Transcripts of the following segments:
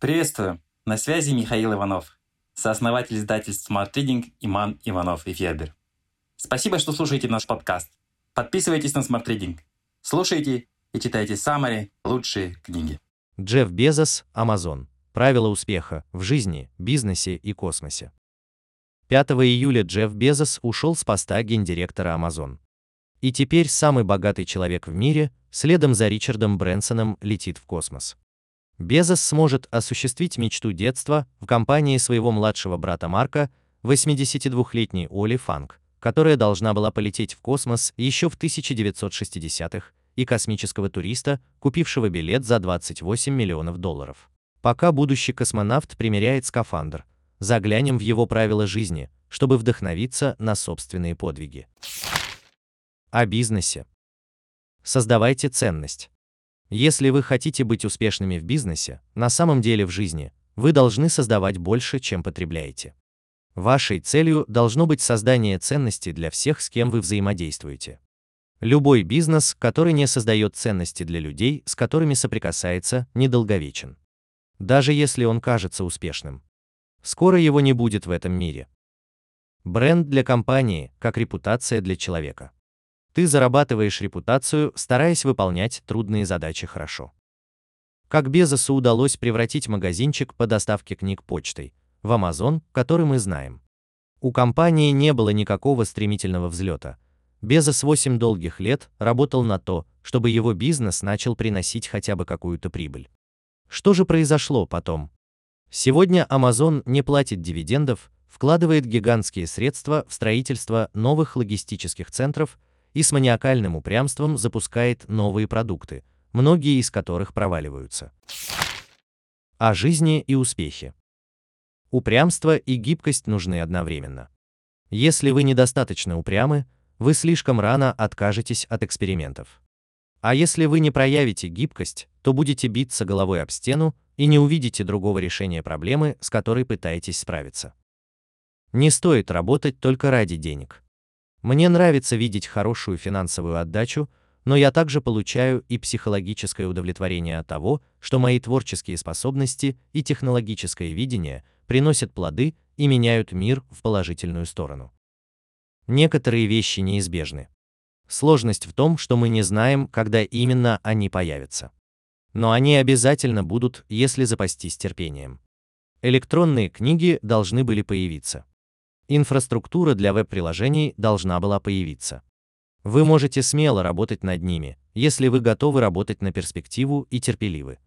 Приветствую! На связи Михаил Иванов, сооснователь издательств Smart Reading Иман Иванов и Федер. Спасибо, что слушаете наш подкаст. Подписывайтесь на Smart Reading. Слушайте и читайте самые лучшие книги. Джефф Безос, Amazon. Правила успеха в жизни, бизнесе и космосе. 5 июля Джефф Безос ушел с поста гендиректора Amazon. И теперь самый богатый человек в мире, следом за Ричардом Брэнсоном, летит в космос. Безос сможет осуществить мечту детства в компании своего младшего брата Марка, 82-летней Оли Фанк, которая должна была полететь в космос еще в 1960-х, и космического туриста, купившего билет за 28 миллионов долларов. Пока будущий космонавт примеряет скафандр, заглянем в его правила жизни, чтобы вдохновиться на собственные подвиги. О бизнесе. Создавайте ценность. Если вы хотите быть успешными в бизнесе, на самом деле в жизни, вы должны создавать больше, чем потребляете. Вашей целью должно быть создание ценности для всех, с кем вы взаимодействуете. Любой бизнес, который не создает ценности для людей, с которыми соприкасается, недолговечен. Даже если он кажется успешным. Скоро его не будет в этом мире. Бренд для компании, как репутация для человека. Ты зарабатываешь репутацию, стараясь выполнять трудные задачи хорошо. Как Безосу удалось превратить магазинчик по доставке книг почтой в Amazon, который мы знаем. У компании не было никакого стремительного взлета. Безос 8 долгих лет работал на то, чтобы его бизнес начал приносить хотя бы какую-то прибыль. Что же произошло потом? Сегодня Amazon не платит дивидендов, вкладывает гигантские средства в строительство новых логистических центров и с маниакальным упрямством запускает новые продукты, многие из которых проваливаются. О жизни и успехе. Упрямство и гибкость нужны одновременно. Если вы недостаточно упрямы, вы слишком рано откажетесь от экспериментов. А если вы не проявите гибкость, то будете биться головой об стену и не увидите другого решения проблемы, с которой пытаетесь справиться. Не стоит работать только ради денег. Мне нравится видеть хорошую финансовую отдачу, но я также получаю и психологическое удовлетворение от того, что мои творческие способности и технологическое видение приносят плоды и меняют мир в положительную сторону. Некоторые вещи неизбежны. Сложность в том, что мы не знаем, когда именно они появятся. Но они обязательно будут, если запастись терпением. Электронные книги должны были появиться. Инфраструктура для веб-приложений должна была появиться. Вы можете смело работать над ними, если вы готовы работать на перспективу и терпеливы.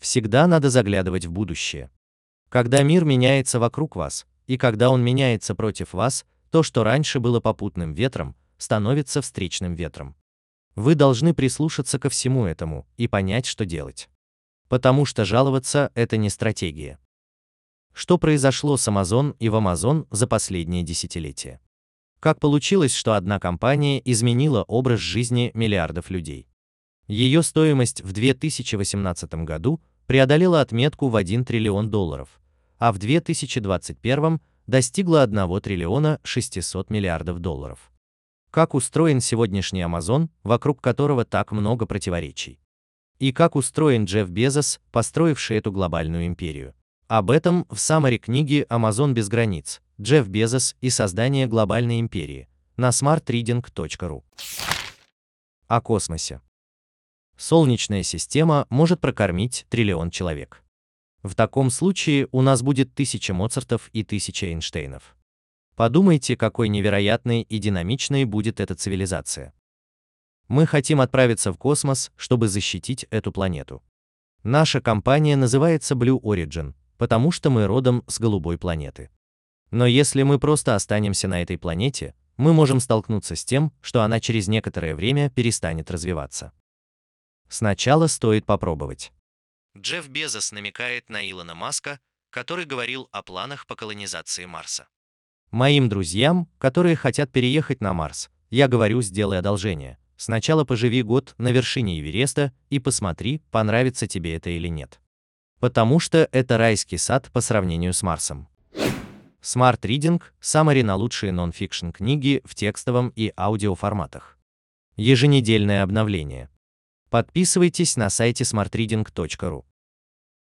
Всегда надо заглядывать в будущее. Когда мир меняется вокруг вас, и когда он меняется против вас, то, что раньше было попутным ветром, становится встречным ветром. Вы должны прислушаться ко всему этому и понять, что делать. Потому что жаловаться – это не стратегия. Что произошло с Amazon и в Amazon за последние десятилетия? Как получилось, что одна компания изменила образ жизни миллиардов людей? Ее стоимость в 2018 году преодолела отметку в 1 триллион долларов, а в 2021 достигла 1 триллиона 600 миллиардов долларов. Как устроен сегодняшний Amazon, вокруг которого так много противоречий? И как устроен Джефф Безос, построивший эту глобальную империю? Об этом в саммаре книги «Амазон без границ. Джефф Безос и создание глобальной империи» на smartreading.ru. О космосе. Солнечная система может прокормить триллион человек. В таком случае у нас будет тысяча Моцартов и тысяча Эйнштейнов. Подумайте, какой невероятной и динамичной будет эта цивилизация. Мы хотим отправиться в космос, чтобы защитить эту планету. Наша компания называется Blue Origin, потому что мы родом с голубой планеты. Но если мы просто останемся на этой планете, мы можем столкнуться с тем, что она через некоторое время перестанет развиваться. Сначала стоит попробовать. Джефф Безос намекает на Илона Маска, который говорил о планах по колонизации Марса. Моим друзьям, которые хотят переехать на Марс, я говорю, сделай одолжение. Сначала поживи год на вершине Эвереста и посмотри, понравится тебе это или нет потому что это райский сад по сравнению с Марсом. Smart Reading – саммари на лучшие нон-фикшн книги в текстовом и аудиоформатах. Еженедельное обновление. Подписывайтесь на сайте smartreading.ru.